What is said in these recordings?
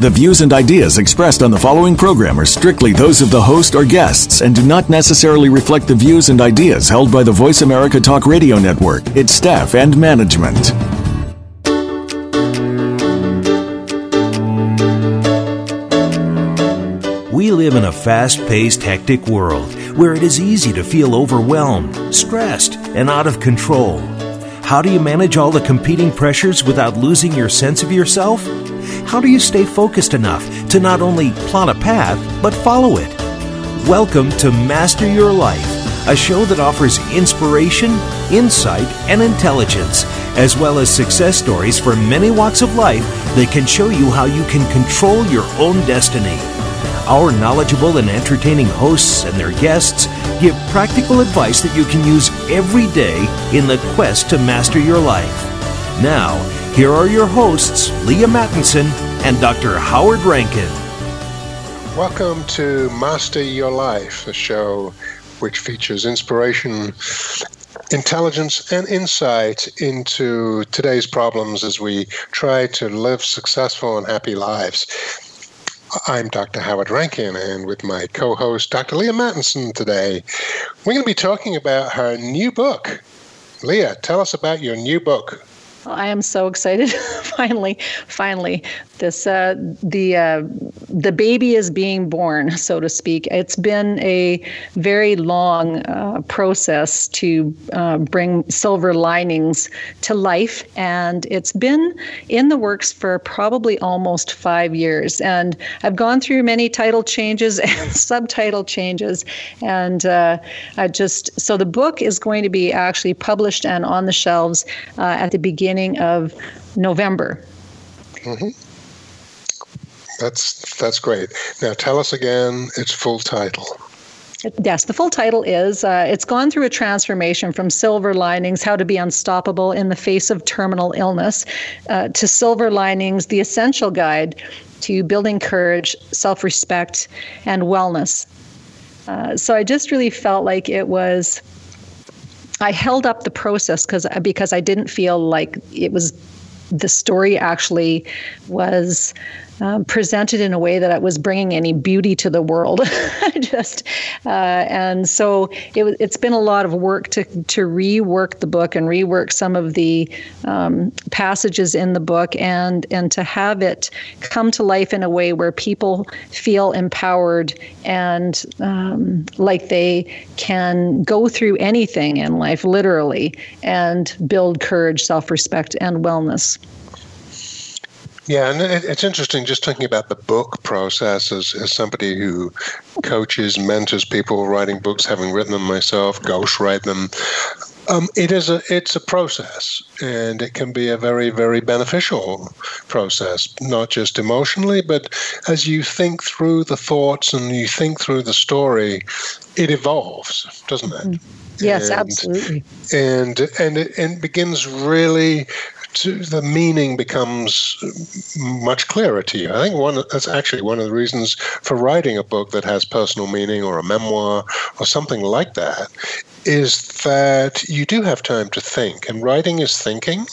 The views and ideas expressed on the following program are strictly those of the host or guests and do not necessarily reflect the views and ideas held by the Voice America Talk Radio Network, its staff, and management. We live in a fast paced, hectic world where it is easy to feel overwhelmed, stressed, and out of control. How do you manage all the competing pressures without losing your sense of yourself? How do you stay focused enough to not only plot a path, but follow it? Welcome to Master Your Life, a show that offers inspiration, insight, and intelligence, as well as success stories from many walks of life that can show you how you can control your own destiny. Our knowledgeable and entertaining hosts and their guests give practical advice that you can use every day in the quest to master your life. Now, here are your hosts, Leaha Mattinson and Dr. Howard Rankin. Welcome to Master Your Life, a show which features inspiration, intelligence, and insight into today's problems as we try to live successful and happy lives. I'm Dr. Howard Rankin, and with my co host, Dr. Leaha Mattinson, today, we're going to be talking about her new book. Leaha, tell us about your new book. I am so excited! finally, finally, this uh, the uh, the baby is being born, so to speak. It's been a very long uh, process to uh, bring silver linings to life, and it's been in the works for probably almost five years. And I've gone through many title changes and subtitle changes, and uh, I just so the book is going to be actually published and on the shelves uh, at the beginning beginning of November. Mm-hmm. That's that's great. Now tell us again its full title. Yes, the full title is uh, It's Gone Through a Transformation from Silver Linings How to Be Unstoppable in the Face of Terminal Illness uh, to Silver Linings The Essential Guide to Building Courage, Self Respect, and Wellness. Uh, so I just really felt like it was I held up the process because uh, because I didn't feel like it was the story actually was um, presented in a way that it was bringing any beauty to the world. Just uh, and so it, has been a lot of work to to rework the book and rework some of the um, passages in the book and and to have it come to life in a way where people feel empowered and um, like they can go through anything in life literally and build courage, self respect, and wellness. Yeah, and it's interesting just thinking about the book process as, as somebody who coaches, mentors people writing books, having written them myself, ghostwrite them. Um, it is a it's a process, and it can be a very very beneficial process, not just emotionally, but as you think through the thoughts and you think through the story, it evolves, doesn't it? Mm-hmm. Yes, and, absolutely. And and it, and it begins really to, the meaning becomes much clearer to you. I think one that's actually one of the reasons for writing a book that has personal meaning or a memoir or something like that is that you do have time to think, and writing is thinking.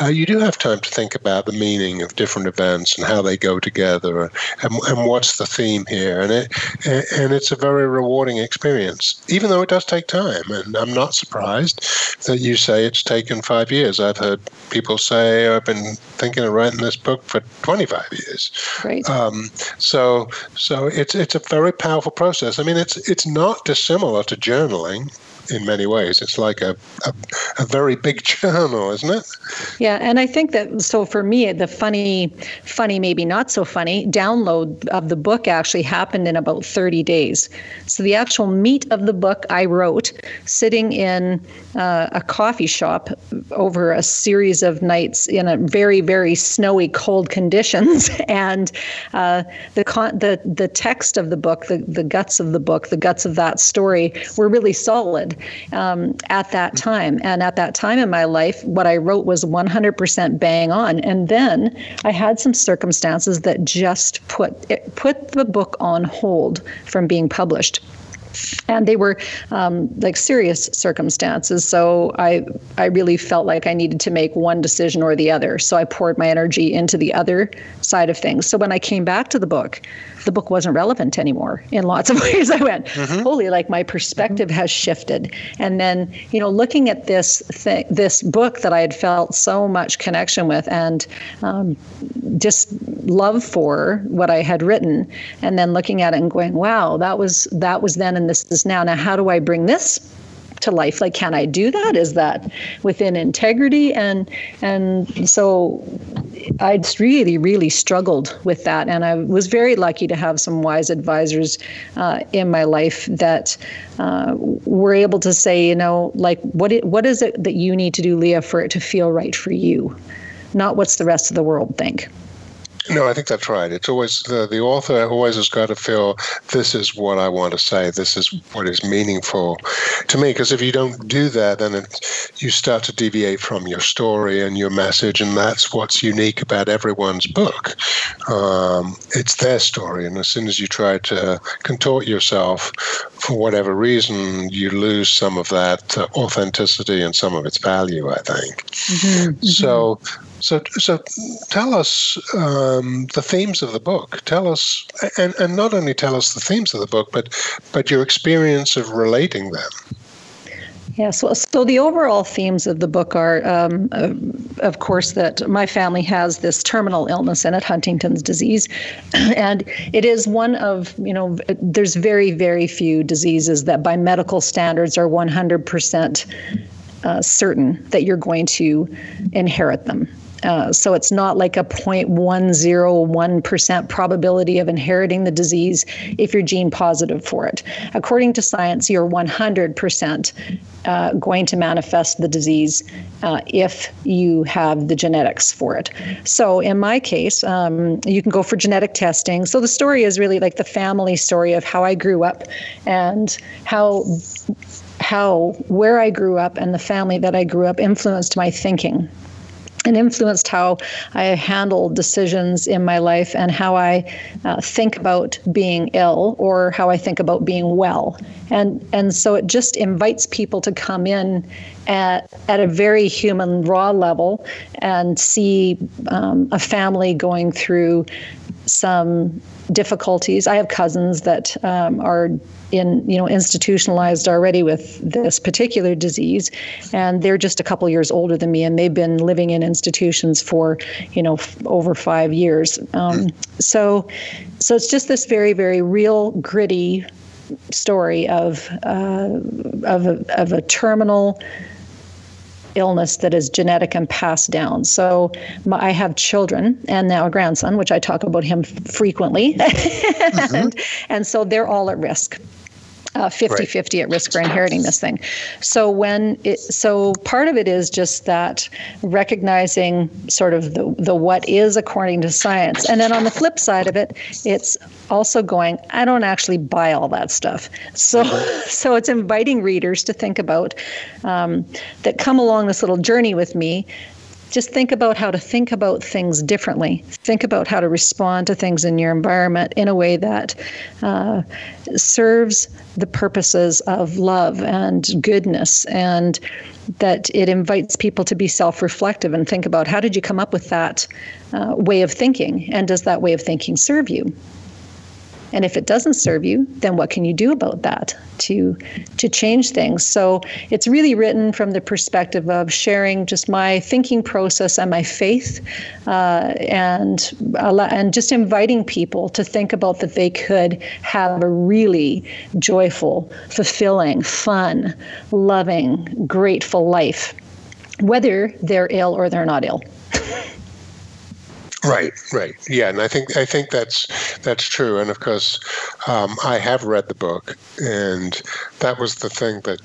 Uh, you do have time to think about the meaning of different events and how they go together, and, and what's the theme here. And it and it's a very rewarding experience, even though it does take time. And I'm not surprised that you say it's taken five years. I've heard people say I've been thinking of writing this book for 25 years. Right. Um, so so it's it's a very powerful process. I mean, it's it's not dissimilar to journaling in many ways. It's like a, a, a, very big journal, isn't it? Yeah, and I think that so for me, the funny, funny, maybe not so funny download of the book actually happened in about 30 days. So the actual meat of the book I wrote sitting in uh, a coffee shop over a series of nights in a very, very snowy, cold conditions. and uh, the, con- the, the text of the book, the, the guts of the book, the guts of that story were really solid. Um, at that time. And at that time in my life, what I wrote was 100% bang on. And then I had some circumstances that just put it, put the book on hold from being published and they were um, like serious circumstances. So I I really felt like I needed to make one decision or the other. So I poured my energy into the other side of things. So when I came back to the book, the book wasn't relevant anymore in lots of ways. I went, mm-hmm. holy, like my perspective has shifted. And then you know, looking at this thing, this book that I had felt so much connection with and um, just love for what I had written, and then looking at it and going, wow, that was that was then and this is now. Now, how do I bring this to life? Like can i do that? Is that within integrity? And and so i really really struggled with that. And i was very lucky to have some wise advisors uh, in my life that uh, were able to say you know like what it, what is it that you need to do leaha for it to feel right for you? Not what's the rest of the world think no, I think that's right. It's always the, the author always has got to feel this is what I want to say. This is what is meaningful to me. Because if you don't do that, then it, you start to deviate from your story and your message, and that's what's unique about everyone's book. Um, it's their story, and as soon as you try to contort yourself for whatever reason, you lose some of that authenticity and some of its value. I think. Mm-hmm, mm-hmm. So so, so tell us um, the themes of the book. Tell us, and, and not only tell us the themes of the book, but but your experience of relating them. Yeah, so, so the overall themes of the book are, um, of course, that my family has this terminal illness in it, Huntington's disease. And it is one of, you know, there's very, very few diseases that by medical standards are 100% uh, certain that you're going to inherit them. Uh, so it's not like a 0.101% probability of inheriting the disease if you're gene positive for it. According to science, you're 100% uh, going to manifest the disease uh, if you have the genetics for it. So in my case, um, you can go for genetic testing. So the story is really like the family story of how I grew up and how how where I grew up and the family that I grew up influenced my thinking and influenced how I handle decisions in my life and how I uh, think about being ill or how I think about being well. And and so it just invites people to come in at, at a very human raw level and see um, a family going through some difficulties. I have cousins that um, are in you know institutionalized already with this particular disease and they're just a couple years older than me and they've been living in institutions for you know f- over five years um, so so it's just this very very real gritty story of uh, of, a, of a terminal illness that is genetic and passed down. So my, I have children and now a grandson, which I talk about him frequently. mm-hmm. and, and so they're all at risk uh, 50 right. 50 at risk for inheriting this thing. So when it, so part of it is just that recognizing sort of the, the what is according to science. And then on the flip side of it, it's also going, I don't actually buy all that stuff. So, mm-hmm. so it's inviting readers to think about um, that come along this little journey with me just think about how to think about things differently. Think about how to respond to things in your environment in a way that uh, serves the purposes of love and goodness, and that it invites people to be self reflective and think about how did you come up with that uh, way of thinking, and does that way of thinking serve you? And if it doesn't serve you, then what can you do about that to to change things? So it's really written from the perspective of sharing just my thinking process and my faith, uh, and and just inviting people to think about that they could have a really joyful, fulfilling, fun, loving, grateful life, whether they're ill or they're not ill. Right, right, yeah, and I think I think that's that's true. And of course, um, I have read the book, and that was the thing that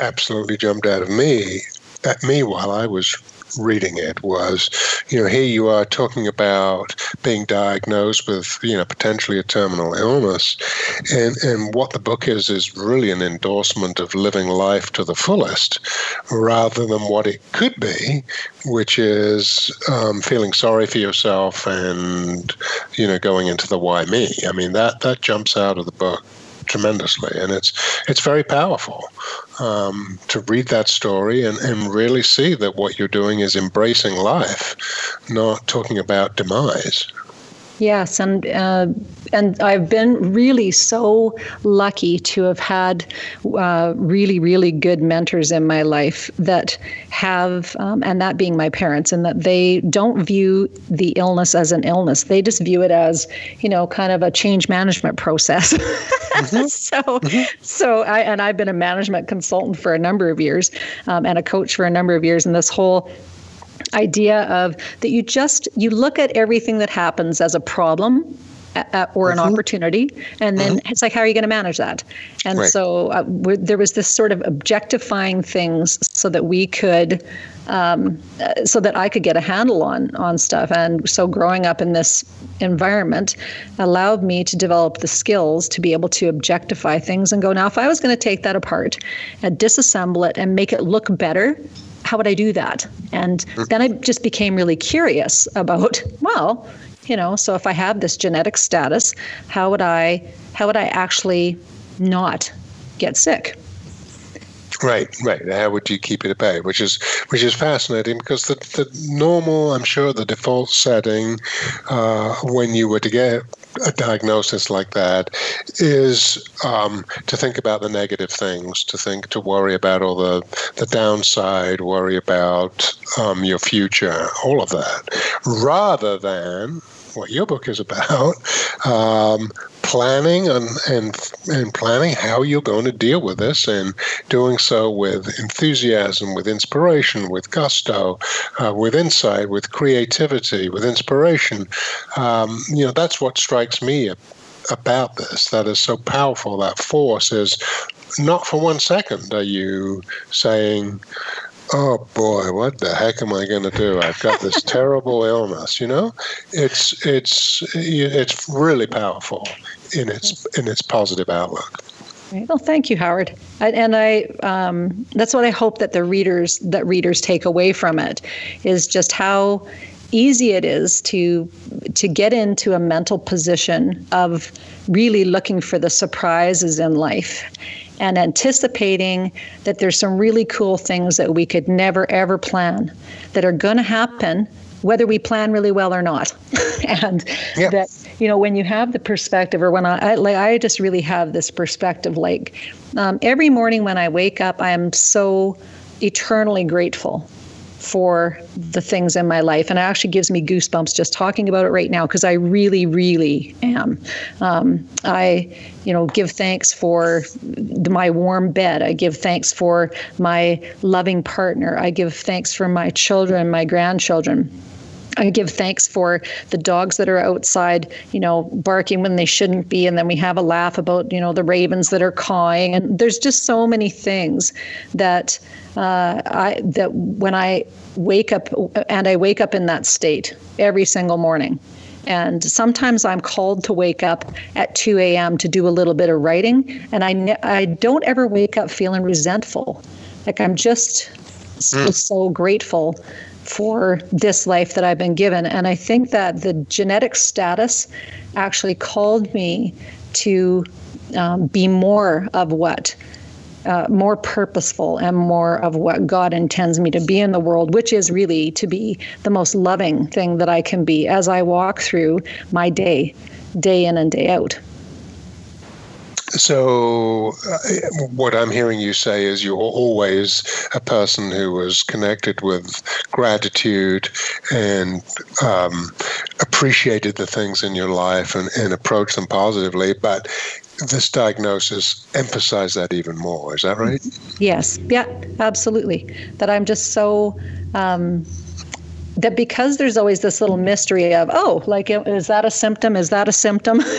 absolutely jumped out of me at me while I was reading it was, you know, here you are talking about being diagnosed with, you know, potentially a terminal illness. And, and what the book is, is really an endorsement of living life to the fullest rather than what it could be, which is um, feeling sorry for yourself and, you know, going into the why me. I mean, that, that jumps out of the book tremendously, and it's it's very powerful um, to read that story and, and really see that what you're doing is embracing life, not talking about demise. Yes, and uh, and I've been really so lucky to have had uh, really really good mentors in my life that have, um, and that being my parents, and that they don't view the illness as an illness. They just view it as you know kind of a change management process. Mm-hmm. so mm-hmm. so I and I've been a management consultant for a number of years um, and a coach for a number of years, and this whole idea of that you just you look at everything that happens as a problem uh, or an mm-hmm. opportunity and then mm-hmm. it's like how are you going to manage that and right. so uh, there was this sort of objectifying things so that we could um, uh, so that I could get a handle on on stuff and so growing up in this environment allowed me to develop the skills to be able to objectify things and go now if I was going to take that apart and disassemble it and make it look better how would I do that? And mm. then I just became really curious about, well, you know, so if I have this genetic status, how would I how would I actually not get sick? Right, right. How would you keep it at bay? Which is which is fascinating because the, the normal, I'm sure, the default setting uh, when you were to get a diagnosis like that is um, to think about the negative things, to think, to worry about all the, the downside, worry about um, your future, all of that, rather than what your book is about, um, planning and, and and planning how you're going to deal with this, and doing so with enthusiasm, with inspiration, with gusto, uh, with insight, with creativity, with inspiration. Um, you know, that's what strikes me about this that is so powerful. That force is not for one second are you saying oh boy, what the heck am I going to do? I've got this terrible illness. You know, it's it's it's really powerful in its in its positive outlook. Well, thank you, Howard. And I um, that's what I hope that the readers that readers take away from it is just how easy it is to to get into a mental position of really looking for the surprises in life and anticipating that there's some really cool things that we could never ever plan that are going to happen whether we plan really well or not. And that you know when you have the perspective or when i I, like, I just really have this perspective like um, every morning when i wake up i am so eternally grateful for the things in my life. And it actually gives me goosebumps just talking about it right now because I really, really am. Um, I, you know, give thanks for my warm bed. I give thanks for my loving partner. I give thanks for my children, my grandchildren. I give thanks for the dogs that are outside, you know, barking when they shouldn't be. And then we have a laugh about, you know, the ravens that are cawing. And there's just so many things that uh, I that when I wake up and I wake up in that state every single morning. And sometimes I'm called to wake up at 2 a.m. to do a little bit of writing, and I ne- I don't ever wake up feeling resentful. Like I'm just mm. so, so grateful for this life that I've been given. And I think that the genetic status actually called me to um, be more of what. Uh, more purposeful and more of what God intends me to be in the world, which is really to be the most loving thing that I can be as I walk through my day, day in and day out. So, uh, what I'm hearing you say is you're always a person who was connected with gratitude and um, appreciated the things in your life and, and approached them positively, but this diagnosis emphasized that even more. Is that right? Yes. Yeah, absolutely. That I'm just so. Um, that because there's always this little mystery of oh like is that a symptom? Is that a symptom?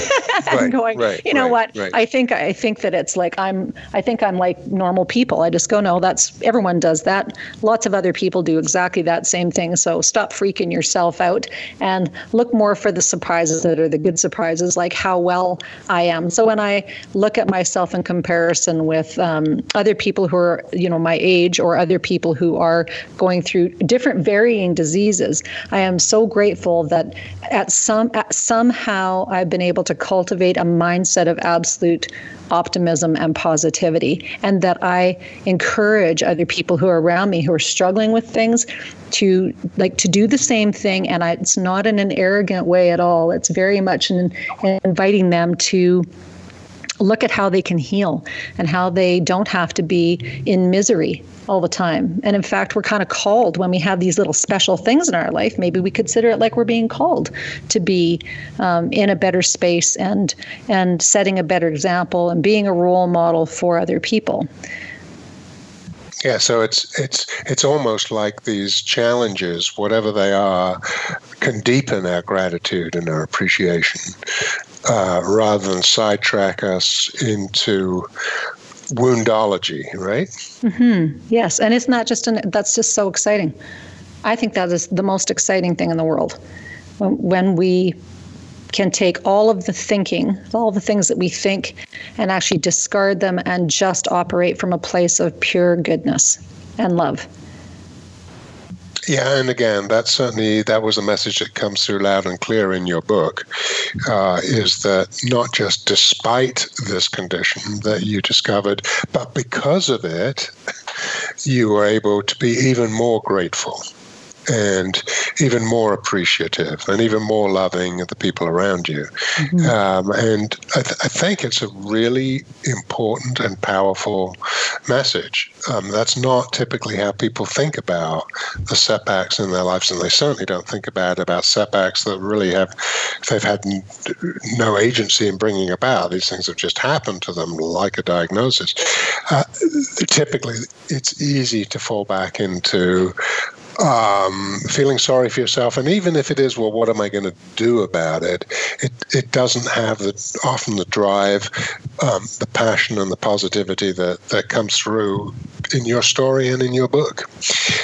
Right, going right, you know right, what? i think i think that it's like i'm i think i'm like normal people. I just go no that's everyone does that. Lots of other people do exactly that same thing. So stop freaking yourself out and look more for the surprises that are the good surprises like how well i am. So when i look at myself in comparison with um, other people who are you know my age or other people who are going through different varying diseases. I am so grateful that at some at somehow I've been able to cultivate a mindset of absolute optimism and positivity and that I encourage other people who are around me who are struggling with things to like to do the same thing and I, it's not in an arrogant way at all. It's very much in, in inviting them to look at how they can heal and how they don't have to be in misery all the time. And in fact, we're kind of called when we have these little special things in our life. Maybe we consider it like we're being called to be um, in a better space and and setting a better example and being a role model for other people. Yeah, so it's it's it's almost like these challenges, whatever they are, can deepen our gratitude and our appreciation, uh, rather than sidetrack us into woundology, right? Mm-hmm. Yes, and it's not just an. That's just so exciting. I think that is the most exciting thing in the world when, when we can take all of the thinking, all the things that we think, and actually discard them and just operate from a place of pure goodness and love. Yeah, and again, that certainly that was a message that comes through loud and clear in your book. Uh, is that not just despite this condition that you discovered, but because of it, you were able to be even more grateful and even more appreciative and even more loving of the people around you. Mm-hmm. Um, and I, th- I, think it's a really important and powerful message. Um, that's not typically how people think about the setbacks in their lives, and they certainly don't think about about setbacks that really have they've had n- no agency in bringing about. These things have just happened to them, like a diagnosis. Uh, typically, it's easy to fall back into um, feeling sorry for yourself, and even if it is, well, what am I going to do about it? It it doesn't have the often the drive, um, the passion, and the positivity that that comes through in your story and in your book.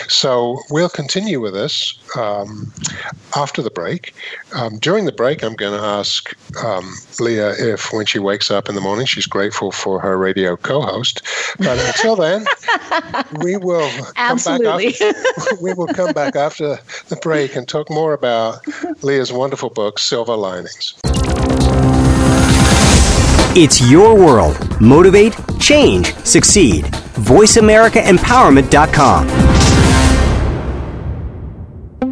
So we'll continue with this um, after the break. Um, during the break, I'm going to ask um, Leaha if, when she wakes up in the morning, she's grateful for her radio co-host. But until then, we will absolutely. After, we will come back after the break and talk more about Leaha's wonderful book, Silver Linings. It's your world. Motivate, change, succeed. VoiceAmericaEmpowerment.com.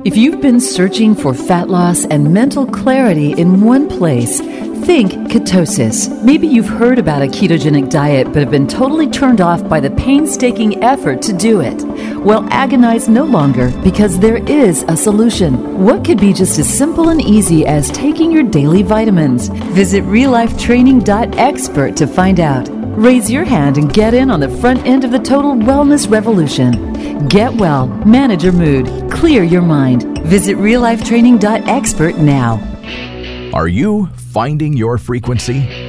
If you've been searching for fat loss and mental clarity in one place, think ketosis. Maybe you've heard about a ketogenic diet but have been totally turned off by the painstaking effort to do it. Well, agonize no longer because there is a solution. What could be just as simple and easy as taking your daily vitamins? Visit reallifetraining.expert to find out. Raise your hand and get in on the front end of the total wellness revolution. Get well, manage your mood, clear your mind. Visit reallifetraining.expert now. Are you finding your frequency?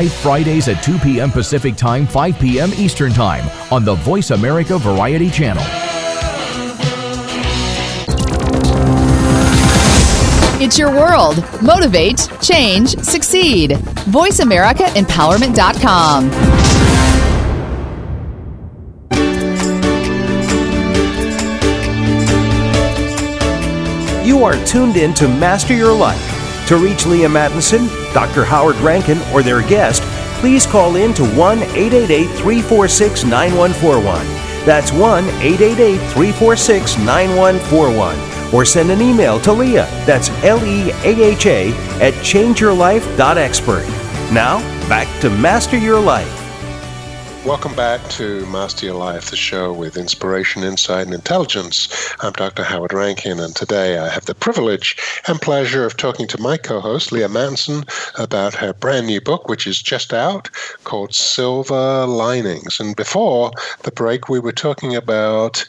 live Fridays at 2 p.m. Pacific Time, 5 p.m. Eastern Time on the Voice America Variety Channel. It's your world. Motivate, change, succeed. VoiceAmericaEmpowerment.com. You are tuned in to Master Your Life to reach Leaha Mattinson, Dr. Howard Rankin, or their guest, please call in to 1 888 346 9141. That's 1 888 346 9141. or send an email to Leaha. That's L E A H A at changeyourlife.expert. Now, back to Master Your Life. Welcome back to Master Your Life, the show with inspiration, insight, and intelligence. I'm Dr. Howard Rankin, and today I have the privilege and pleasure of talking to my co host, Leaha Mattinson, about her brand new book, which is just out, called Silver Linings. And before the break, we were talking about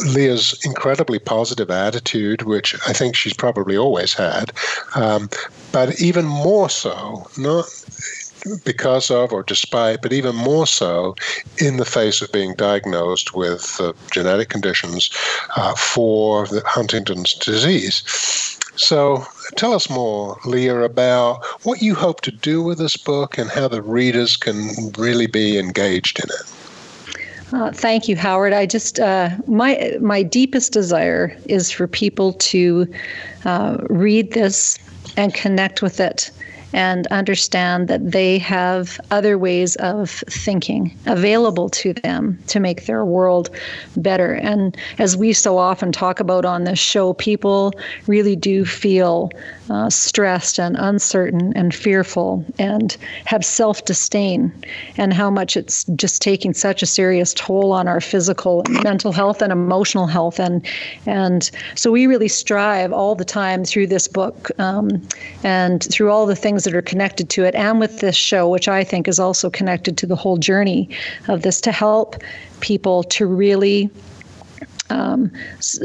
Leaha's incredibly positive attitude, which I think she's probably always had, um, but even more so, not because of or despite, but even more so in the face of being diagnosed with uh, genetic conditions uh, for Huntington's disease. So tell us more, Leaha, about what you hope to do with this book and how the readers can really be engaged in it. Uh, thank you, Howard. I just uh, my my deepest desire is for people to uh, read this and connect with it and understand that they have other ways of thinking available to them to make their world better. And as we so often talk about on this show, people really do feel uh, stressed and uncertain and fearful and have self disdain, and how much it's just taking such a serious toll on our physical and mental health and emotional health. And, and so we really strive all the time through this book um, and through all the things that are connected to it, and with this show, which I think is also connected to the whole journey of this, to help people to really um,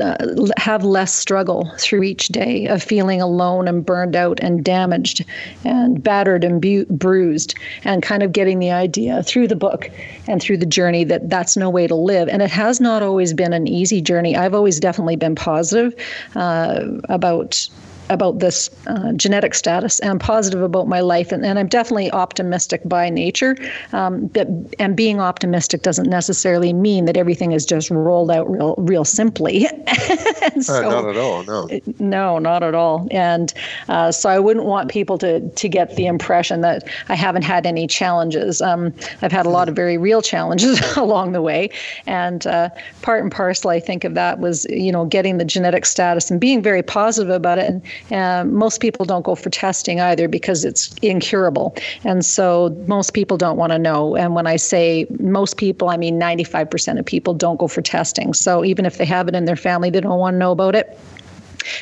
uh, have less struggle through each day of feeling alone and burned out and damaged and battered and bu- bruised and kind of getting the idea through the book and through the journey that that's no way to live. And it has not always been an easy journey. I've always definitely been positive uh, about about this uh, genetic status and positive about my life. And, and I'm definitely optimistic by nature. Um, but, and being optimistic doesn't necessarily mean that everything is just rolled out real, real simply. so, uh, not at all, no. No, not at all. And uh, so I wouldn't want people to, to get the impression that I haven't had any challenges. Um, I've had a lot of very real challenges along the way. And uh, part and parcel, I think, of that was, you know, getting the genetic status and being very positive about it and, uh, most people don't go for testing either because it's incurable. And so most people don't want to know. And when I say most people, I mean 95% of people don't go for testing. So even if they have it in their family, they don't want to know about it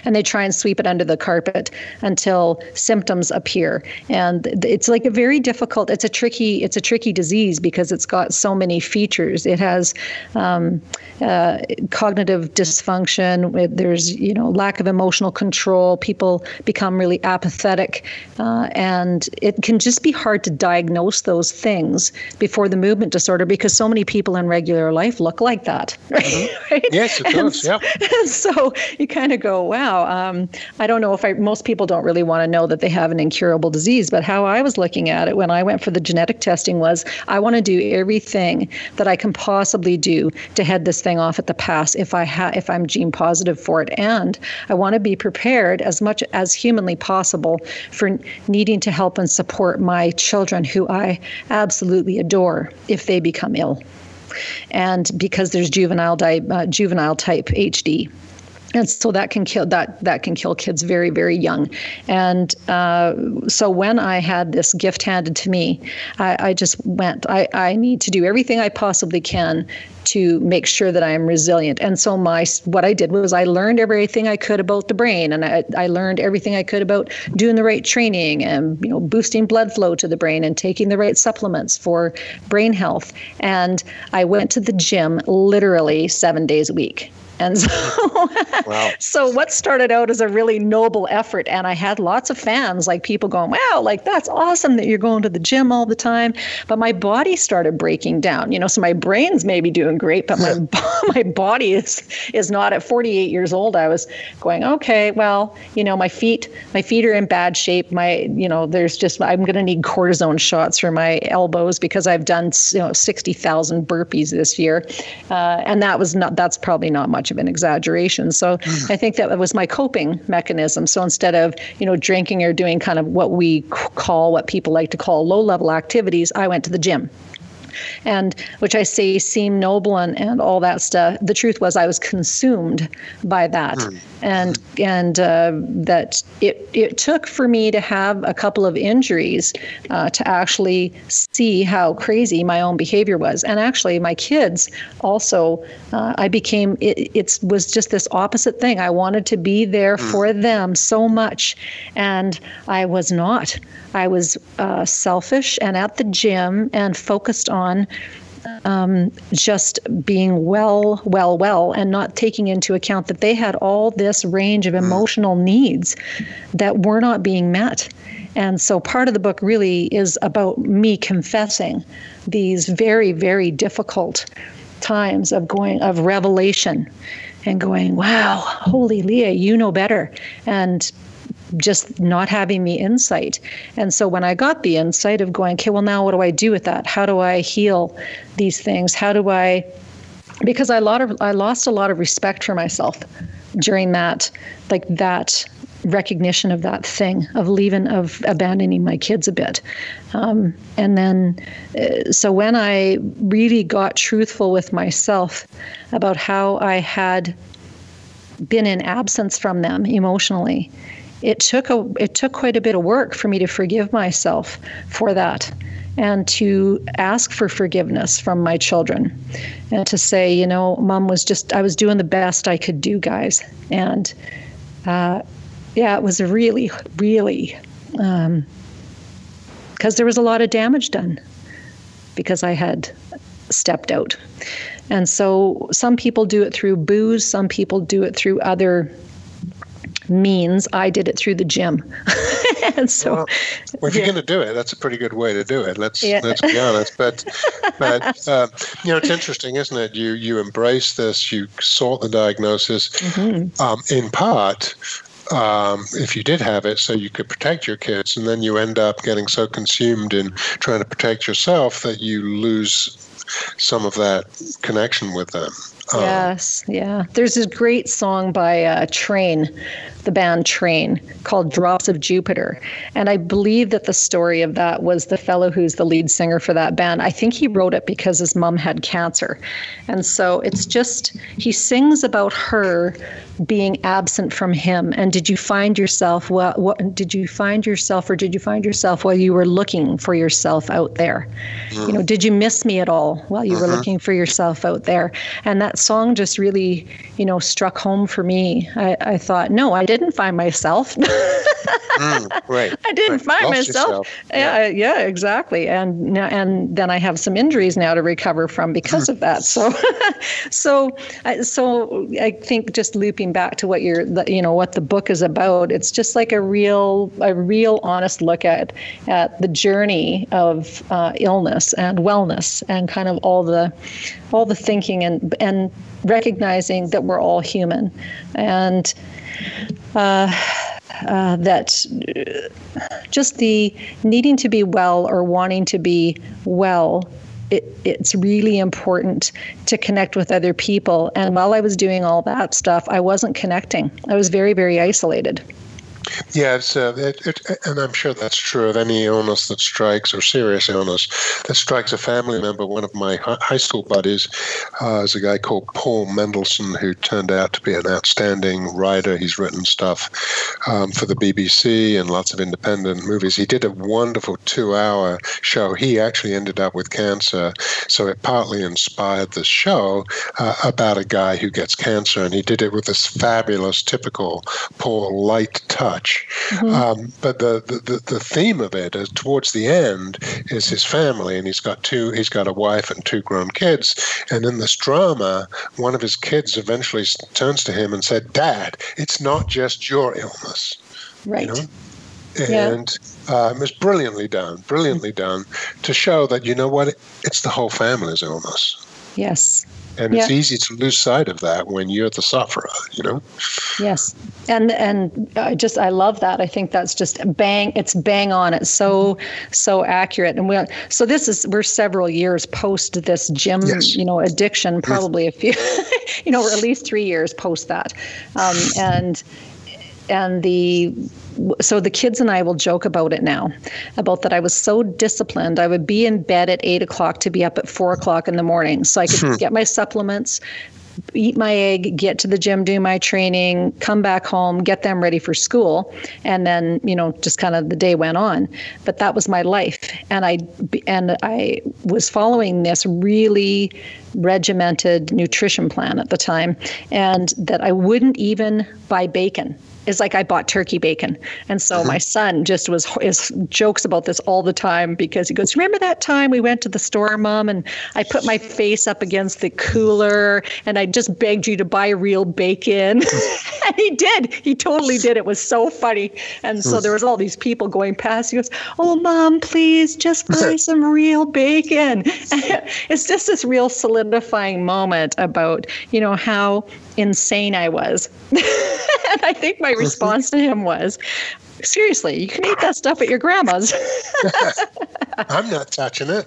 and they try and sweep it under the carpet until symptoms appear and it's like a very difficult it's a tricky it's a tricky disease because it's got so many features it has um, uh, cognitive dysfunction there's you know lack of emotional control people become really apathetic uh, and it can just be hard to diagnose those things before the movement disorder because so many people in regular life look like that right, mm-hmm. right? yes it does yeah so you kind of go wow, um, I don't know if I, most people don't really want to know that they have an incurable disease, but how I was looking at it when I went for the genetic testing was I want to do everything that I can possibly do to head this thing off at the pass if I ha- if I'm gene positive for it, and I want to be prepared as much as humanly possible for needing to help and support my children who I absolutely adore if they become ill. And because there's juvenile di- uh, juvenile type HD and so that can kill that that can kill kids very very young and uh, so when i had this gift handed to me i, I just went I, I need to do everything i possibly can to make sure that I am resilient. And so my what I did was I learned everything I could about the brain, and I, I learned everything I could about doing the right training and you know boosting blood flow to the brain and taking the right supplements for brain health. And I went to the gym literally seven days a week. And so, wow. so what started out as a really noble effort, and I had lots of fans, like people going, "Wow, like that's awesome that you're going to the gym all the time." But my body started breaking down. You know, so my brain's maybe doing great, but my my body is is not. At 48 years old, I was going, "Okay, well, you know, my feet my feet are in bad shape. My, you know, there's just I'm going to need cortisone shots for my elbows because I've done you know 60,000 burpees this year, uh, and that was not that's probably not much much of an exaggeration. So mm. I think that was my coping mechanism. So instead of, you know, drinking or doing kind of what we call, what people like to call low level activities, I went to the gym. And which I say seem noble and, and all that stuff. The truth was, I was consumed by that, mm. and and uh, that it it took for me to have a couple of injuries uh, to actually see how crazy my own behavior was, and actually my kids also. Uh, I became it, it was just this opposite thing. I wanted to be there mm. for them so much, and I was not. I was uh, selfish and at the gym and focused on um, just being well, well, well, and not taking into account that they had all this range of emotional needs that were not being met. And so part of the book really is about me confessing these very, very difficult times of going, of revelation and going, wow, holy Leaha, you know better. And just not having the insight. And so when I got the insight of going, okay, well, now what do I do with that? How do I heal these things? How do I, because I, lot of, I lost a lot of respect for myself during that, like that recognition of that thing of leaving of abandoning my kids a bit um, and then uh, so when i really got truthful with myself about how i had been in absence from them emotionally it took a it took quite a bit of work for me to forgive myself for that and to ask for forgiveness from my children and to say you know mom was just i was doing the best i could do guys. And uh, yeah it was really really because um, there was a lot of damage done because i had stepped out. And so some people do it through booze some people do it through other means I did it through the gym. and so, well, well if yeah. you're going to do it, that's a pretty good way to do it. Let's yeah. let's be honest. But but uh, you know, it's interesting, isn't it? You you embrace this, you sort the diagnosis, mm-hmm. um, in part. Um, if you did have it, so you could protect your kids, and then you end up getting so consumed in trying to protect yourself that you lose some of that connection with them. Um, yes, yeah. There's this great song by uh, Train the band Train called Drops of Jupiter. And I believe that the story of that was the fellow who's the lead singer for that band. I think he wrote it because his mom had cancer. And so it's just, he sings about her being absent from him. And did you find yourself, well, what, did you find yourself or did you find yourself while you were looking for yourself out there? Mm. You know, did you miss me at all while you were mm-hmm. looking for yourself out there? And that song just really, you know, struck home for me. I, I thought, no, I did didn't find myself. mm, right. I didn't right. find Lost myself. Yeah. yeah, exactly. And now, and then I have some injuries now to recover from because of that. So, so, so I think just looping back to what you're, you know, what the book is about. It's just like a real, a real honest look at at the journey of uh, illness and wellness and kind of all the, all the thinking and and recognizing that we're all human and uh, uh, that just the needing to be well or wanting to be well it, it's really important to connect with other people. And while I was doing all that stuff, I wasn't connecting. I was very, very isolated. Yeah, it's, uh, it, it, and I'm sure that's true of any illness that strikes or serious illness that strikes a family member. One of my high school buddies uh, is a guy called Paul Mendelson, who turned out to be an outstanding writer. He's written stuff um, for the BBC and lots of independent movies. He did a wonderful two-hour show. He actually ended up with cancer, so it partly inspired the show uh, about a guy who gets cancer, and he did it with this fabulous, typical Paul light touch much. Mm-hmm. Um, but the, the, the theme of it is towards the end is his family, and he's got two. He's got a wife and two grown kids. And in this drama, one of his kids eventually turns to him and said, "Dad, it's not just your illness." Right. You know? and yeah. um, it was brilliantly done, brilliantly done to show that you know what, it's the whole family's illness. Yes, and yeah. it's easy to lose sight of that when you're the sufferer you know? Yes. And and i just i love that. I think that's just bang it's bang on. It's so so accurate. And we so this is we're several years post this gym yes. you know addiction probably a few you know or at least three years post that. Um, and and the so the kids and I will joke about it now, about that I was so disciplined. I would be in bed at eight o'clock to be up at four o'clock in the morning, so I could hmm. get my supplements, eat my egg, get to the gym, do my training, come back home, get them ready for school, and then you know just kind of the day went on. But that was my life, and I and I was following this really regimented nutrition plan at the time, and that I wouldn't even buy bacon is like I bought turkey bacon. And so my uh-huh. son just was is jokes about this all the time because he goes, "Remember that time we went to the store, mom, and I put my face up against the cooler and I just begged you to buy real bacon." and he did. He totally did. It was so funny. And so there was all these people going past. He goes, "Oh, mom, please just buy some real bacon." it's just this real solidifying moment about, you know, how insane I was. and I think my response to him was, seriously, you can eat that stuff at your grandma's. I'm not touching it.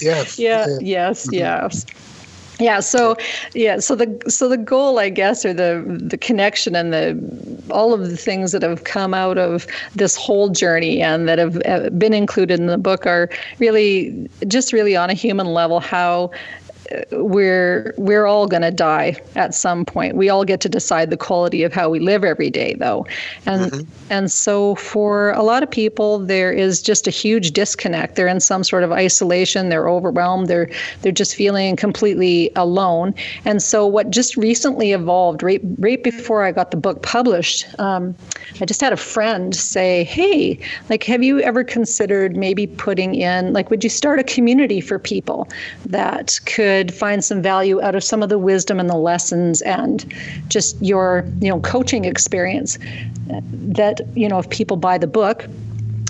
yes. Yeah, yeah. Yes. Mm-hmm. Yes. Yeah. So, yeah. So the so the goal, I guess, or the the connection and the all of the things that have come out of this whole journey and that have uh, been included in the book are really just really on a human level how we're we're all going to die at some point. We all get to decide the quality of how we live every day, though, and mm-hmm. and so for a lot of people, there is just a huge disconnect. They're in some sort of isolation. They're overwhelmed. They're they're just feeling completely alone. And so what just recently evolved, right right before I got the book published, um, I just had a friend say, "Hey, like, have you ever considered maybe putting in like, would you start a community for people that could could find some value out of some of the wisdom and the lessons and just your you know coaching experience that you know if people buy the book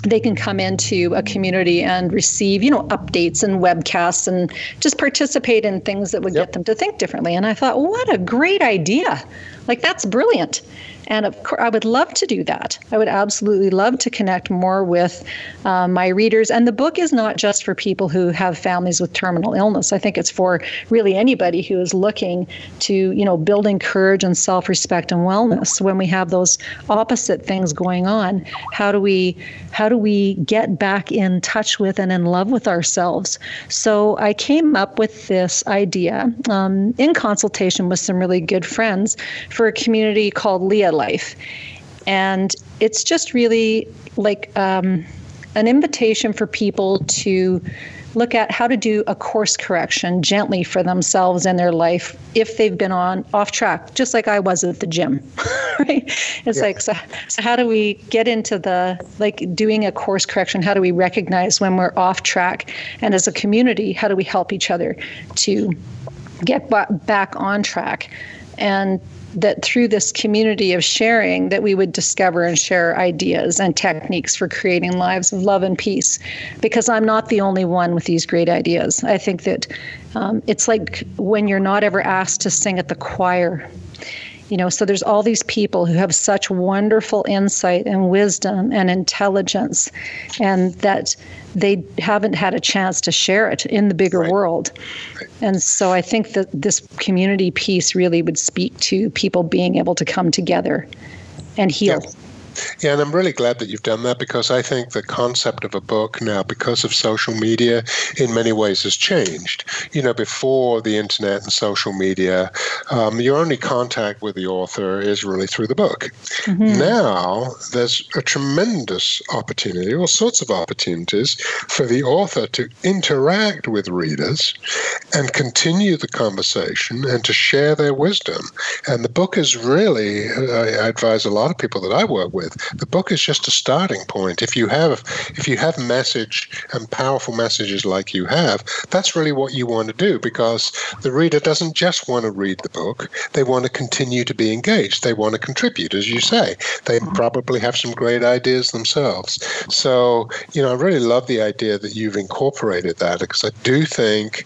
they can come into a community and receive, you know, updates and webcasts and just participate in things that would yep. get them to think differently. And I thought, what a great idea. Like, that's brilliant. And of course, I would love to do that. I would absolutely love to connect more with uh, my readers. And the book is not just for people who have families with terminal illness. I think it's for really anybody who is looking to, you know, building courage and self-respect and wellness. When we have those opposite things going on, how do we how do we get back in touch with and in love with ourselves? So I came up with this idea um, in consultation with some really good friends for a community called Leaha life. And it's just really like um, an invitation for people to look at how to do a course correction gently for themselves and their life if they've been on off track, just like I was at the gym. right? It's yeah. like so, so how do we get into the like doing a course correction? How do we recognize when we're off track? And as a community, how do we help each other to get back on track? And that through this community of sharing that we would discover and share ideas and techniques for creating lives of love and peace. Because i'm not the only one with these great ideas. I think that um, it's like when you're not ever asked to sing at the choir you know so there's all these people who have such wonderful insight and wisdom and intelligence and that they haven't had a chance to share it in the bigger right. world and so i think that this community piece really would speak to people being able to come together and heal yeah. Yeah, and I'm really glad that you've done that because I think the concept of a book now, because of social media, in many ways has changed. You know, before the internet and social media, um, your only contact with the author is really through the book. Mm-hmm. Now, there's a tremendous opportunity, all sorts of opportunities for the author to interact with readers and continue the conversation and to share their wisdom. And the book is really, I advise a lot of people that I work with with. The book is just a starting point. If you have if you have message and powerful messages like you have, that's really what you want to do because the reader doesn't just want to read the book. They want to continue to be engaged. They want to contribute, as you say. They mm-hmm. probably have some great ideas themselves. So, you know, I really love the idea that you've incorporated that because I do think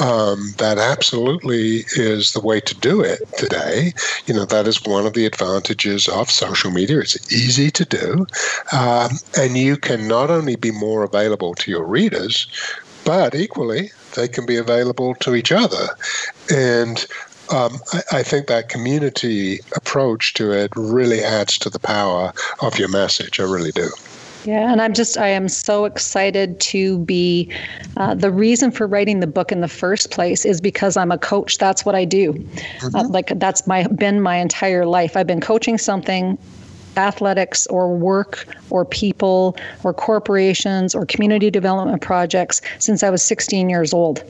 um, that absolutely is the way to do it today. You know, that is one of the advantages of social media. It's easy to do. Um, and you can not only be more available to your readers, but equally, they can be available to each other. And um, I, I, think that community approach to it really adds to the power of your message. I really do. Yeah, and I'm just, I am so excited to be. Uh, the reason for writing the book in the first place is because I'm a coach. That's what I do. Mm-hmm. Uh, like, that's my been my entire life. I've been coaching something athletics or work or people or corporations or community development projects since I was 16 years old.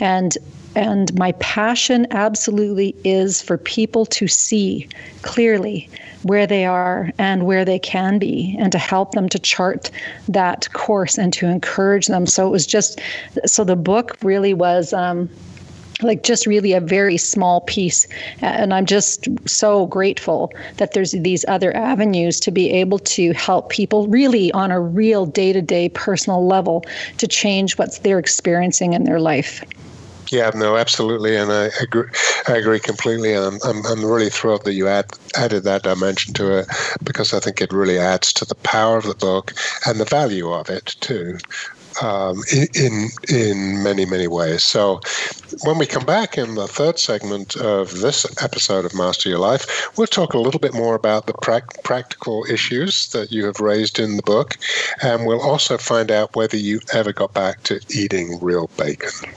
And and my passion absolutely is for people to see clearly where they are and where they can be and to help them to chart that course and to encourage them. So it was just, so the book really was. Um, like just really a very small piece and i'm just so grateful that there's these other avenues to be able to help people really on a real day-to-day personal level to change what they're experiencing in their life yeah, no, absolutely, and I agree. I agree completely. I'm, I'm, I'm really thrilled that you add, added that dimension to it because I think it really adds to the power of the book and the value of it too um, in in many many ways. So when we come back in the third segment of this episode of Master Your Life, we'll talk a little bit more about the pra- practical issues that you have raised in the book, and we'll also find out whether you ever got back to eating real bacon.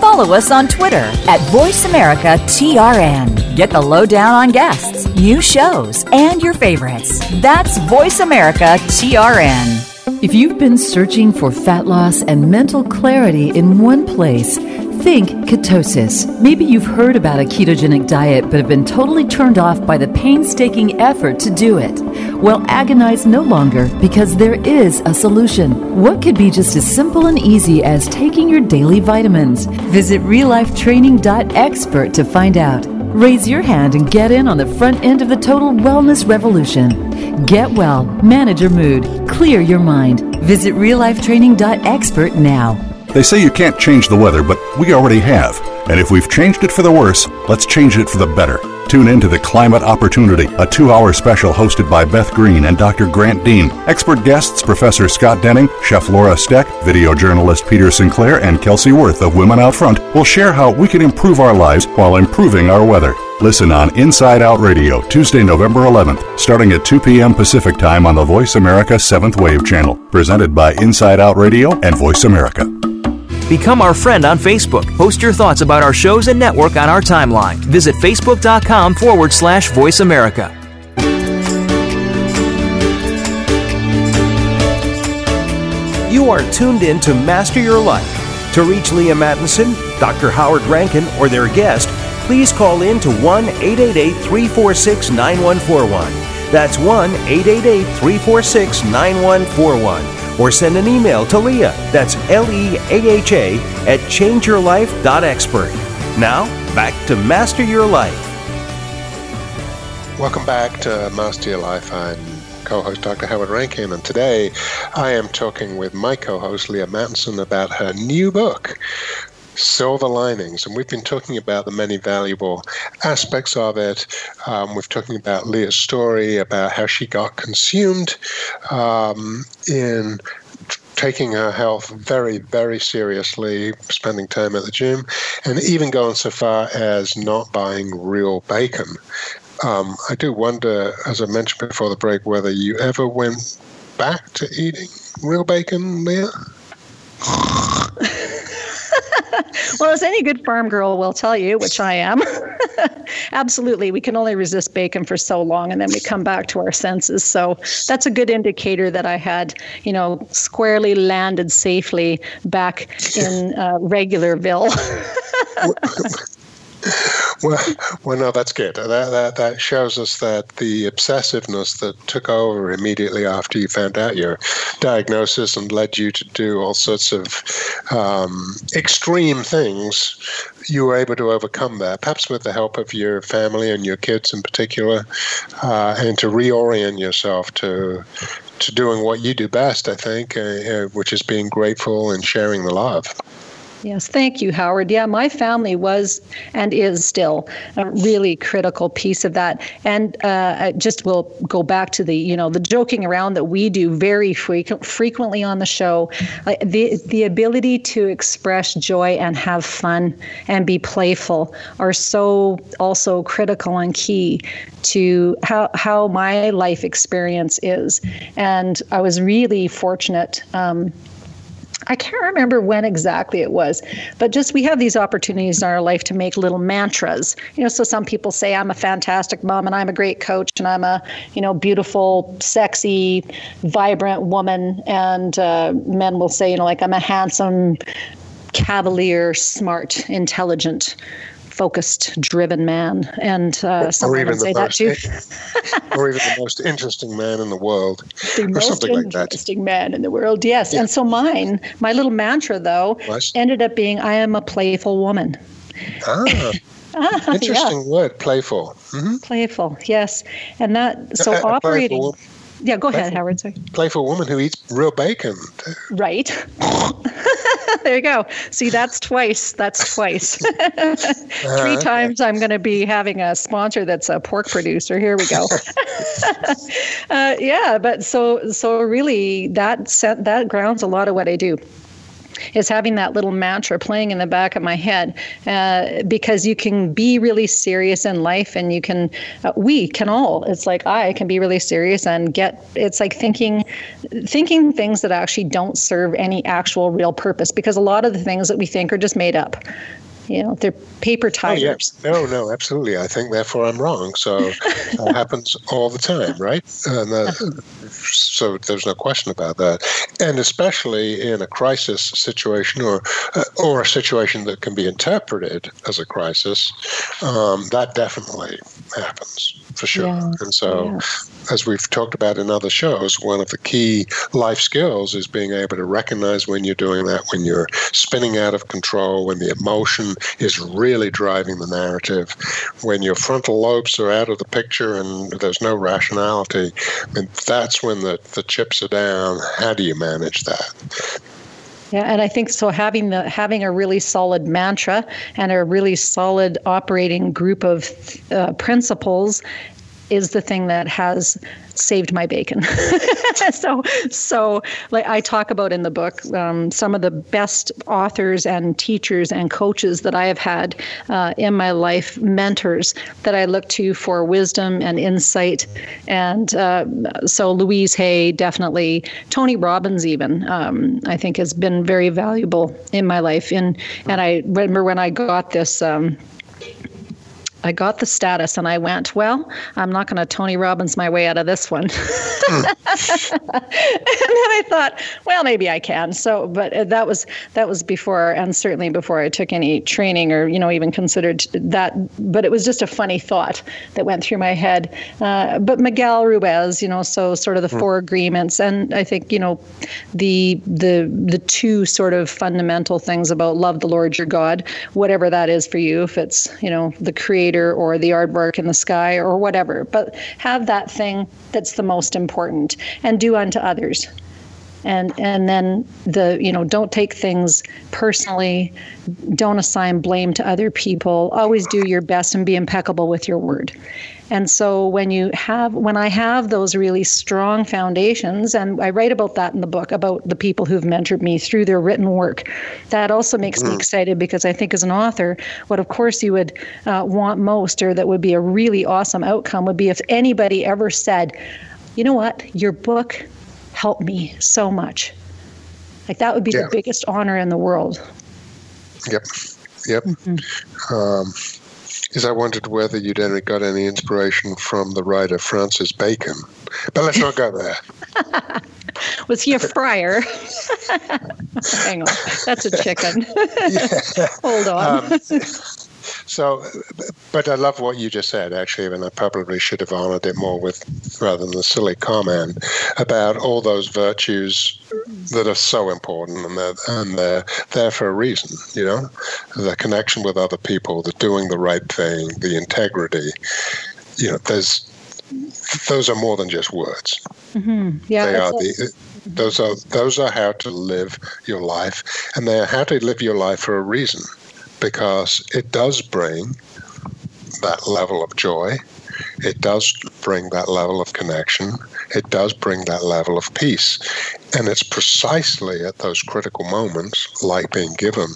Follow us on Twitter at VoiceAmericaTRN. Get the lowdown on guests, new shows, and your favorites. That's VoiceAmericaTRN. If you've been searching for fat loss and mental clarity in one place, think ketosis. Maybe you've heard about a ketogenic diet but have been totally turned off by the painstaking effort to do it. Well, agonize no longer because there is a solution. What could be just as simple and easy as taking your daily vitamins? Visit reallifetraining.expert to find out. Raise your hand and get in on the front end of the total wellness revolution. Get well, manage your mood, clear your mind. Visit reallifetraining.expert now. They say you can't change the weather, but we already have. And if we've changed it for the worse, let's change it for the better. Tune in to the Climate Opportunity, a two hour special hosted by Beth Green and Dr. Grant Dean. Expert guests Professor Scott Denning, Chef Laura Steck, video journalist Peter Sinclair, and Kelsey Worth of Women Out Front will share how we can improve our lives while improving our weather. Listen on Inside Out Radio, Tuesday, November 11th, starting at 2 p.m. Pacific Time on the Voice America 7th Wave channel. Presented by Inside Out Radio and Voice America. Become our friend on Facebook. Post your thoughts about our shows and network on our timeline. Visit facebook.com forward slash voice America. You are tuned in to Master Your Life. To reach Leaha Mattinson, Dr. Howard Rankin, or their guest, please call in to 1 888 346 9141. That's 1 888 346 9141 or send an email to Leaha. That's L E A H A at changeyourlife.expert. Now, back to Master Your Life. Welcome back to Master Your Life. I'm co host Dr. Howard Rankin, and today I am talking with my co host Leaha Mattinson about her new book, silver linings. And we've been talking about the many valuable aspects of it. Um, we've talking about Leaha's story, about how she got consumed um, in taking her health very, very seriously, spending time at the gym, and even going so far as not buying real bacon. Um, I do wonder, as I mentioned before the break, whether you ever went back to eating real bacon, Leaha? well, as any good farm girl will tell you, which I am, absolutely, we can only resist bacon for so long, and then we come back to our senses. So that's a good indicator that I had, you know, squarely landed safely back in uh, Regularville. well, well, no, that's good. That, that that shows us that the obsessiveness that took over immediately after you found out your diagnosis and led you to do all sorts of um, extreme things, you were able to overcome that, perhaps with the help of your family and your kids in particular, uh, and to reorient yourself to to doing what you do best. I think, uh, uh which is being grateful and sharing the love. Yes, thank you, Howard. Yeah, my family was and is still a really critical piece of that. And uh, I just will go back to the, you know, the joking around that we do very frequent, frequently on the show. Like the the ability to express joy and have fun and be playful are so also critical and key to how how my life experience is. And I was really fortunate. Um, I can't remember when exactly it was, but just we have these opportunities in our life to make little mantras. You know, so some people say I'm a fantastic mom and I'm a great coach and I'm a, you know, beautiful, sexy, vibrant woman, and uh, men will say, you know, like I'm a handsome, cavalier, smart, intelligent focused, driven man, and uh, someone would say that too. or even the most interesting man in the world, the or something like that. Interesting man in the world, yes. Yeah. And so mine, my little mantra though, ended up being, "I am a playful woman." Ah. ah Interesting yeah. word, playful. Mm-hmm. Playful, yes, and that so operating. Yeah, go ahead, Howard. Sorry. Playful woman who eats real bacon. Right. there you go. See, that's twice. That's twice. Three uh, times I'm going to be having a sponsor that's a pork producer. Here we go. uh, yeah, but so so really that set, that grounds a lot of what I do is having that little mantra playing in the back of my head uh, because you can be really serious in life and you can uh, we can all it's like i can be really serious and get it's like thinking thinking things that actually don't serve any actual real purpose because a lot of the things that we think are just made up you know they're paper tigers oh, yeah. no no absolutely. I think therefore i'm wrong. So that happens all the time right? And uh, so there's no question about that. And especially in a crisis situation or uh, or a situation that can be interpreted as a crisis um, that definitely happens for sure yeah. and so yeah. as we've talked about in other shows one of the key life skills is being able to recognize when you're doing that when you're spinning out of control when the emotion is really driving the narrative. When your frontal lobes are out of the picture and there's no rationality, and that's when the, the chips are down. How do you manage that? Yeah, and I think so. Having the having a really solid mantra and a really solid operating group of uh, principles is the thing that has saved my bacon. so, so like I talk about in the book, um, some of the best authors and teachers and coaches that I have had uh, in my life, mentors that I look to for wisdom and insight. And uh, so Louise Hay, definitely, Tony Robbins, even um, I think has been very valuable in my life. In and I remember when I got this. Um, I got the status and I went, well, I'm not going to Tony Robbins my way out of this one. and then I thought, well, maybe I can. So, but uh, that was that was before, and certainly before I took any training or you know even considered that. But it was just a funny thought that went through my head. Uh, but Miguel Ruiz, you know, so sort of the mm. four agreements, and I think you know, the the the two sort of fundamental things about love the Lord your God, whatever that is for you, if it's you know the creator or the aardvark in the sky or whatever, but have that thing that's the most important and do unto others. And and then the you know don't take things personally, don't assign blame to other people. Always do your best and be impeccable with your word. And so when you have when I have those really strong foundations, and I write about that in the book about the people who've mentored me through their written work, that also makes mm-hmm. me excited because I think as an author, what of course you would uh, want most, or that would be a really awesome outcome, would be if anybody ever said, "You know what, your book helped me so much." Like that would be yeah. the biggest honor in the world. Yep. Yep. Mm-hmm. Um, is I wondered whether you'd any, got any inspiration from the writer Francis Bacon. But let's not go there. Was he a friar? Hang on, that's a chicken. Hold on. Um, so, but I love what you just said, actually, and I probably should have honored it more with rather than the silly comment about all those virtues that are so important and they're, and they're there for a reason, you know, the connection with other people, the doing the right thing, the integrity. You know, there's those are more than just words. Mm-hmm. Yeah, they are the Those are those are how to live your life, and they are how to live your life for a reason, because it does bring that level of joy. It does bring that level of connection. It does bring that level of peace. And it's precisely at those critical moments, like being given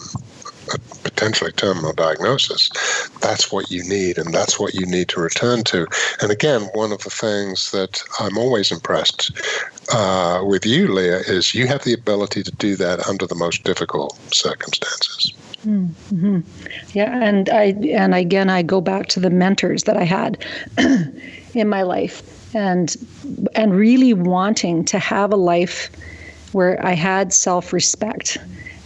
a potentially terminal diagnosis, that's what you need, and that's what you need to return to. And again, one of the things that I'm always impressed uh, with you, Leaha, is you have the ability to do that under the most difficult circumstances. Mm-hmm. Yeah, and I and again I go back to the mentors that I had in my life, and and really wanting to have a life where I had self respect.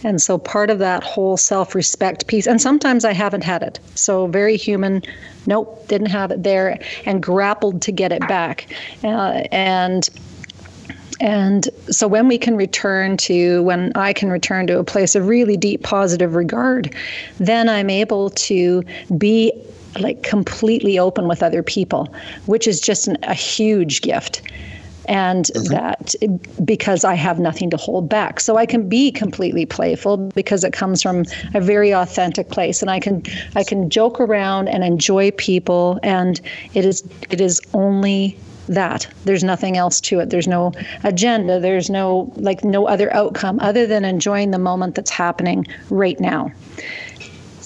And so part of that whole self respect piece, and sometimes I haven't had it. So very human, nope, didn't have it there, and grappled to get it back. Uh, and and so when we can return to, when I can return to a place of really deep positive regard, then I'm able to be like completely open with other people, which is just an, a huge gift and mm-hmm. that because I have nothing to hold back. So I can be completely playful because it comes from a very authentic place and I can I can joke around and enjoy people and it is it is only that. There's nothing else to it. There's no agenda. There's no like no other outcome other than enjoying the moment that's happening right now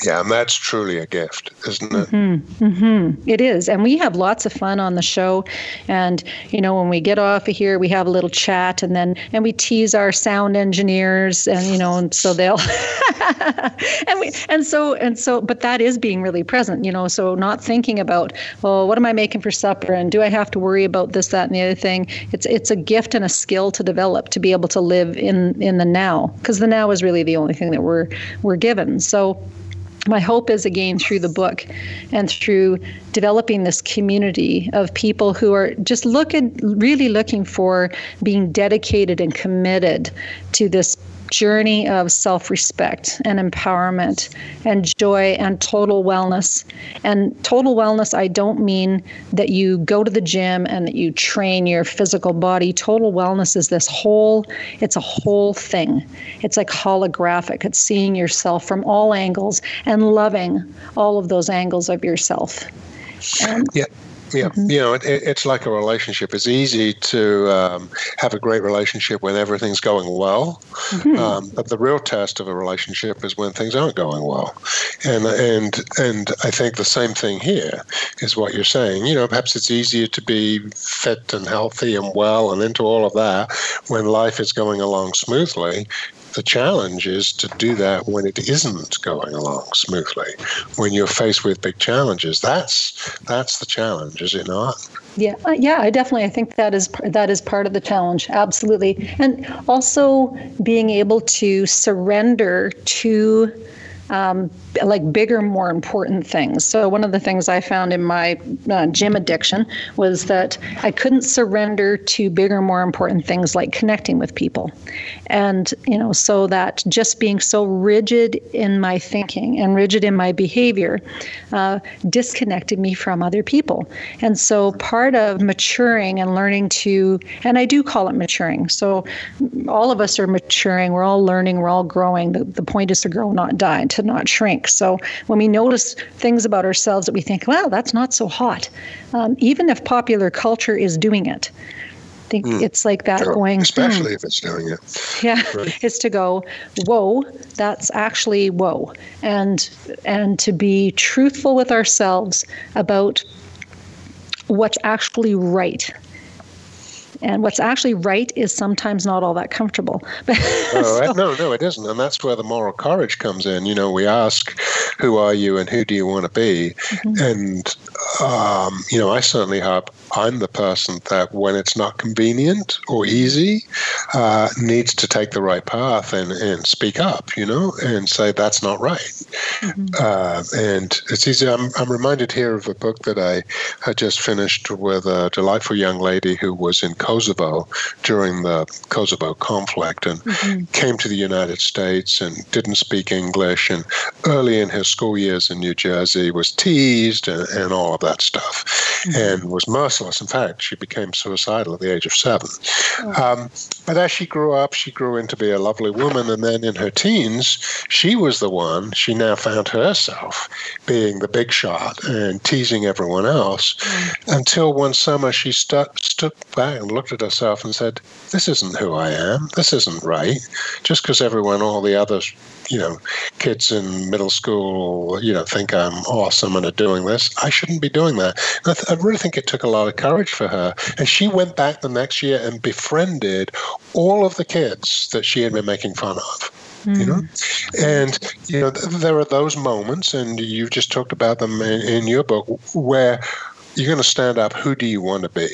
yeah, and that's truly a gift, isn't it? Mm-hmm. Mm-hmm. It is. And we have lots of fun on the show. And, you know, when we get off of here, we have a little chat and then, and we tease our sound engineers and, you know, and so they'll, and we, and so, and so, but that is being really present, you know, so not thinking about, well, what am I making for supper? And do I have to worry about this, that, and the other thing? It's, it's a gift and a skill to develop to be able to live in, in the now because the now is really the only thing that we're, we're given. So, my hope is again through the book and through developing this community of people who are just looking really looking for being dedicated and committed to this journey of self respect and empowerment and joy and total wellness. And total wellness, I don't mean that you go to the gym and that you train your physical body. Total wellness is this whole, it's a whole thing. It's like holographic, it's seeing yourself from all angles and loving all of those angles of yourself. And yeah. Yeah, mm-hmm. you know, it, it's like a relationship. It's easy to um, have a great relationship when everything's going well, mm-hmm. um, but the real test of a relationship is when things aren't going well. And and and I think the same thing here is what you're saying. You know, perhaps it's easier to be fit and healthy and well and into all of that when life is going along smoothly the challenge is to do that when it isn't going along smoothly, when you're faced with big challenges. That's that's the challenge, is it not? Yeah, uh, yeah, I definitely I think that is that is part of the challenge, absolutely, and also being able to surrender to um, like bigger, more important things. So, one of the things I found in my uh, gym addiction was that I couldn't surrender to bigger, more important things like connecting with people. And, you know, so that just being so rigid in my thinking and rigid in my behavior uh, disconnected me from other people. And so, part of maturing and learning to, and I do call it maturing. So, all of us are maturing, we're all learning, we're all growing. The, the point is to grow, not die, to not shrink. So when we notice things about ourselves that we think, wow, that's not so hot, um, even if popular culture is doing it, I think mm. it's like that going, especially hmm. if it's doing it. Yeah, right. it's to go, whoa, that's actually whoa, and and to be truthful with ourselves about what's actually right and what's actually right is sometimes not all that comfortable. oh, so, no, no, it isn't. And that's where the moral courage comes in. You know, we ask, who are you and who do you want to be? Mm-hmm. And, um, you know, I certainly hope I'm the person that when it's not convenient or easy, uh, needs to take the right path and, and speak up, you know, and say that's not right. Mm-hmm. Uh, and it's easy. I'm, I'm reminded here of a book that I had just finished with a delightful young lady who was in Kosovo during the Kosovo conflict and mm-hmm. came to the United States and didn't speak English. And early in his school years in New Jersey was teased and, and all of that stuff mm-hmm. and was merciless. In fact, she became suicidal at the age of seven. Oh. Um, but as she grew up, she grew into be a lovely woman. And then in her teens, she was the one, she now found herself being the big shot and teasing everyone else mm-hmm. until one summer she stu- stood back and looked at herself and said, This isn't who I am. This isn't right. Just because everyone, all the other, you know, kids in middle school, you know, think I'm awesome and are doing this. I shouldn't be doing that. I, th- I, really think it took a lot of courage for her. And she went back the next year and befriended all of the kids that she had been making fun of. You know, hmm. and you know th- there are those moments, and you've just talked about them in, in your book, where you're going to stand up. Who do you want to be?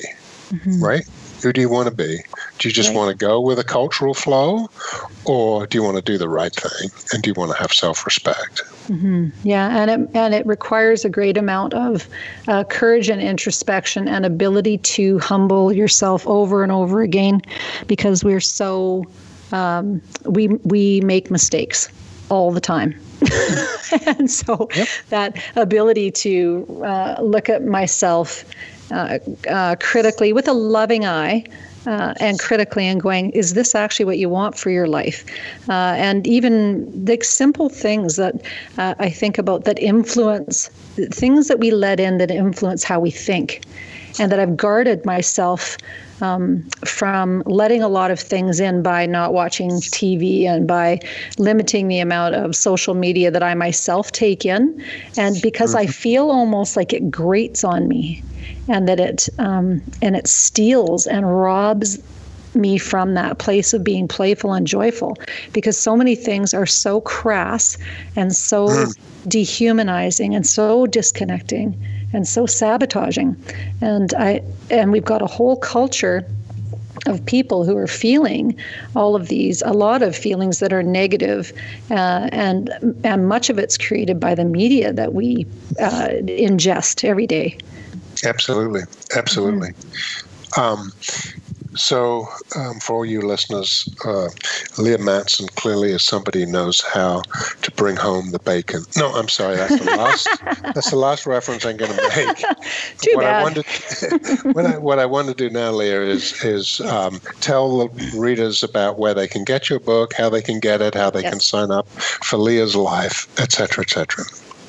Mm-hmm. Right? Who do you want to be? Do you just right. want to go with a cultural flow, or do you want to do the right thing? And do you want to have self-respect? Mm-hmm. Yeah, and it and it requires a great amount of uh, courage and introspection and ability to humble yourself over and over again, because we're so um, we we make mistakes all the time. and so yep. that ability to uh, look at myself uh, uh, critically with a loving eye. Uh, and critically and going, is this actually what you want for your life? Uh, and even the simple things that uh, I think about that influence things that we let in that influence how we think, and that I've guarded myself um, from letting a lot of things in by not watching TV and by limiting the amount of social media that I myself take in. And because. I feel almost like it grates on me and that it um, and it steals and robs me from that place of being playful and joyful because so many things are so crass and so mm. dehumanizing and so disconnecting and so sabotaging and i and we've got a whole culture of people who are feeling all of these, a lot of feelings that are negative, uh, and and much of it's created by the media that we uh, ingest every day. Absolutely, absolutely. Mm-hmm. Um, so, um, for all you listeners, uh, Leaha Matson clearly is somebody who knows how to bring home the bacon. No, I'm sorry, that's the last. that's the last reference I'm going to make. Too what bad. I wanted, what I what I want to do now, Leaha, is is um, tell the readers about where they can get your book, how they can get it, how they yes. can sign up for Leaha's Life, etc., etc.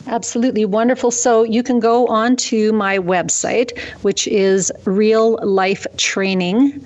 Absolutely wonderful. So you can go on to my website, which is Real Life Training dot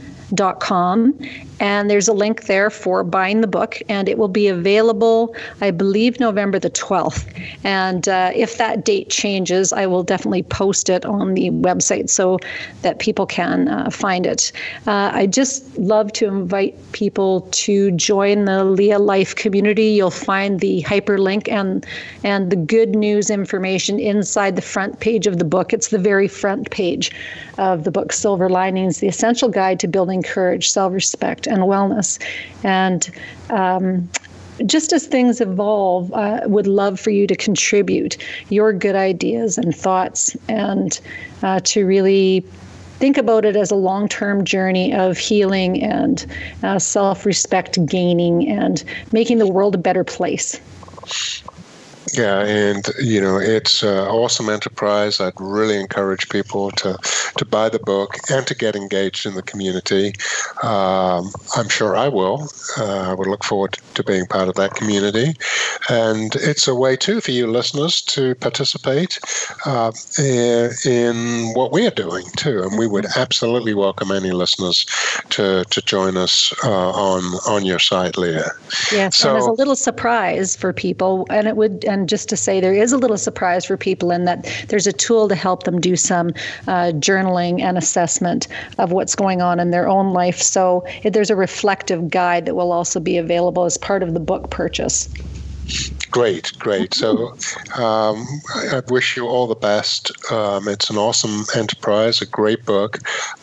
com and there's a link there for buying the book and it will be available i believe november the 12th and uh, if that date changes i will definitely post it on the website so that people can uh, find it. Uh, i just love to invite people to join the leaha life community. You'll find the hyperlink and and the good news information inside the front page of the book. It's the very front page of the book silver linings the essential guide to building courage self-respect and wellness. And um, just as things evolve, I uh, would love for you to contribute your good ideas and thoughts and uh, to really think about it as a long term journey of healing and uh, self respect gaining and making the world a better place. Yeah, and you know it's an awesome enterprise. I'd really encourage people to to buy the book and to get engaged in the community. Um, I'm sure I will. Uh, I would look forward to being part of that community, and it's a way too for you listeners to participate uh, in what we are doing too. And we would absolutely welcome any listeners to to join us uh, on on your site, Leaha. Yes, so, and as a little surprise for people, and it would. And and just to say there is a little surprise for people in that there's a tool to help them do some uh, journaling and assessment of what's going on in their own life. So there's a reflective guide that will also be available as part of the book purchase. Great, great. So um, I wish you all the best. Um, it's an awesome enterprise, a great book.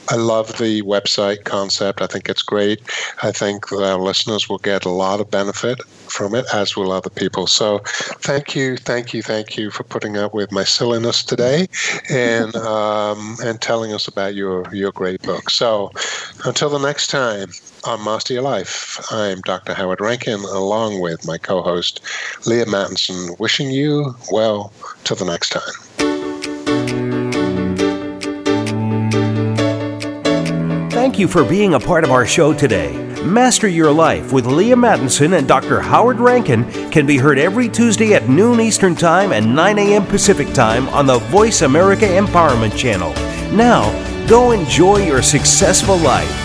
I love the website concept. I think it's great. I think that our listeners will get a lot of benefit from it, as will other people. So thank you, thank you, thank you for putting up with my silliness today and um, and telling us about your your great book. So until the next time on Master Your Life, I'm Dr. Howard Rankin, along with my co-host Leaha Mattinson, wishing you well till the next time. thank you for being a part of our show today. Master Your Life with Leaha Mattinson and Dr. Howard Rankin can be heard every Tuesday at noon Eastern Time and 9 a.m. Pacific Time on the Voice America Empowerment Channel. Now, go enjoy your successful life.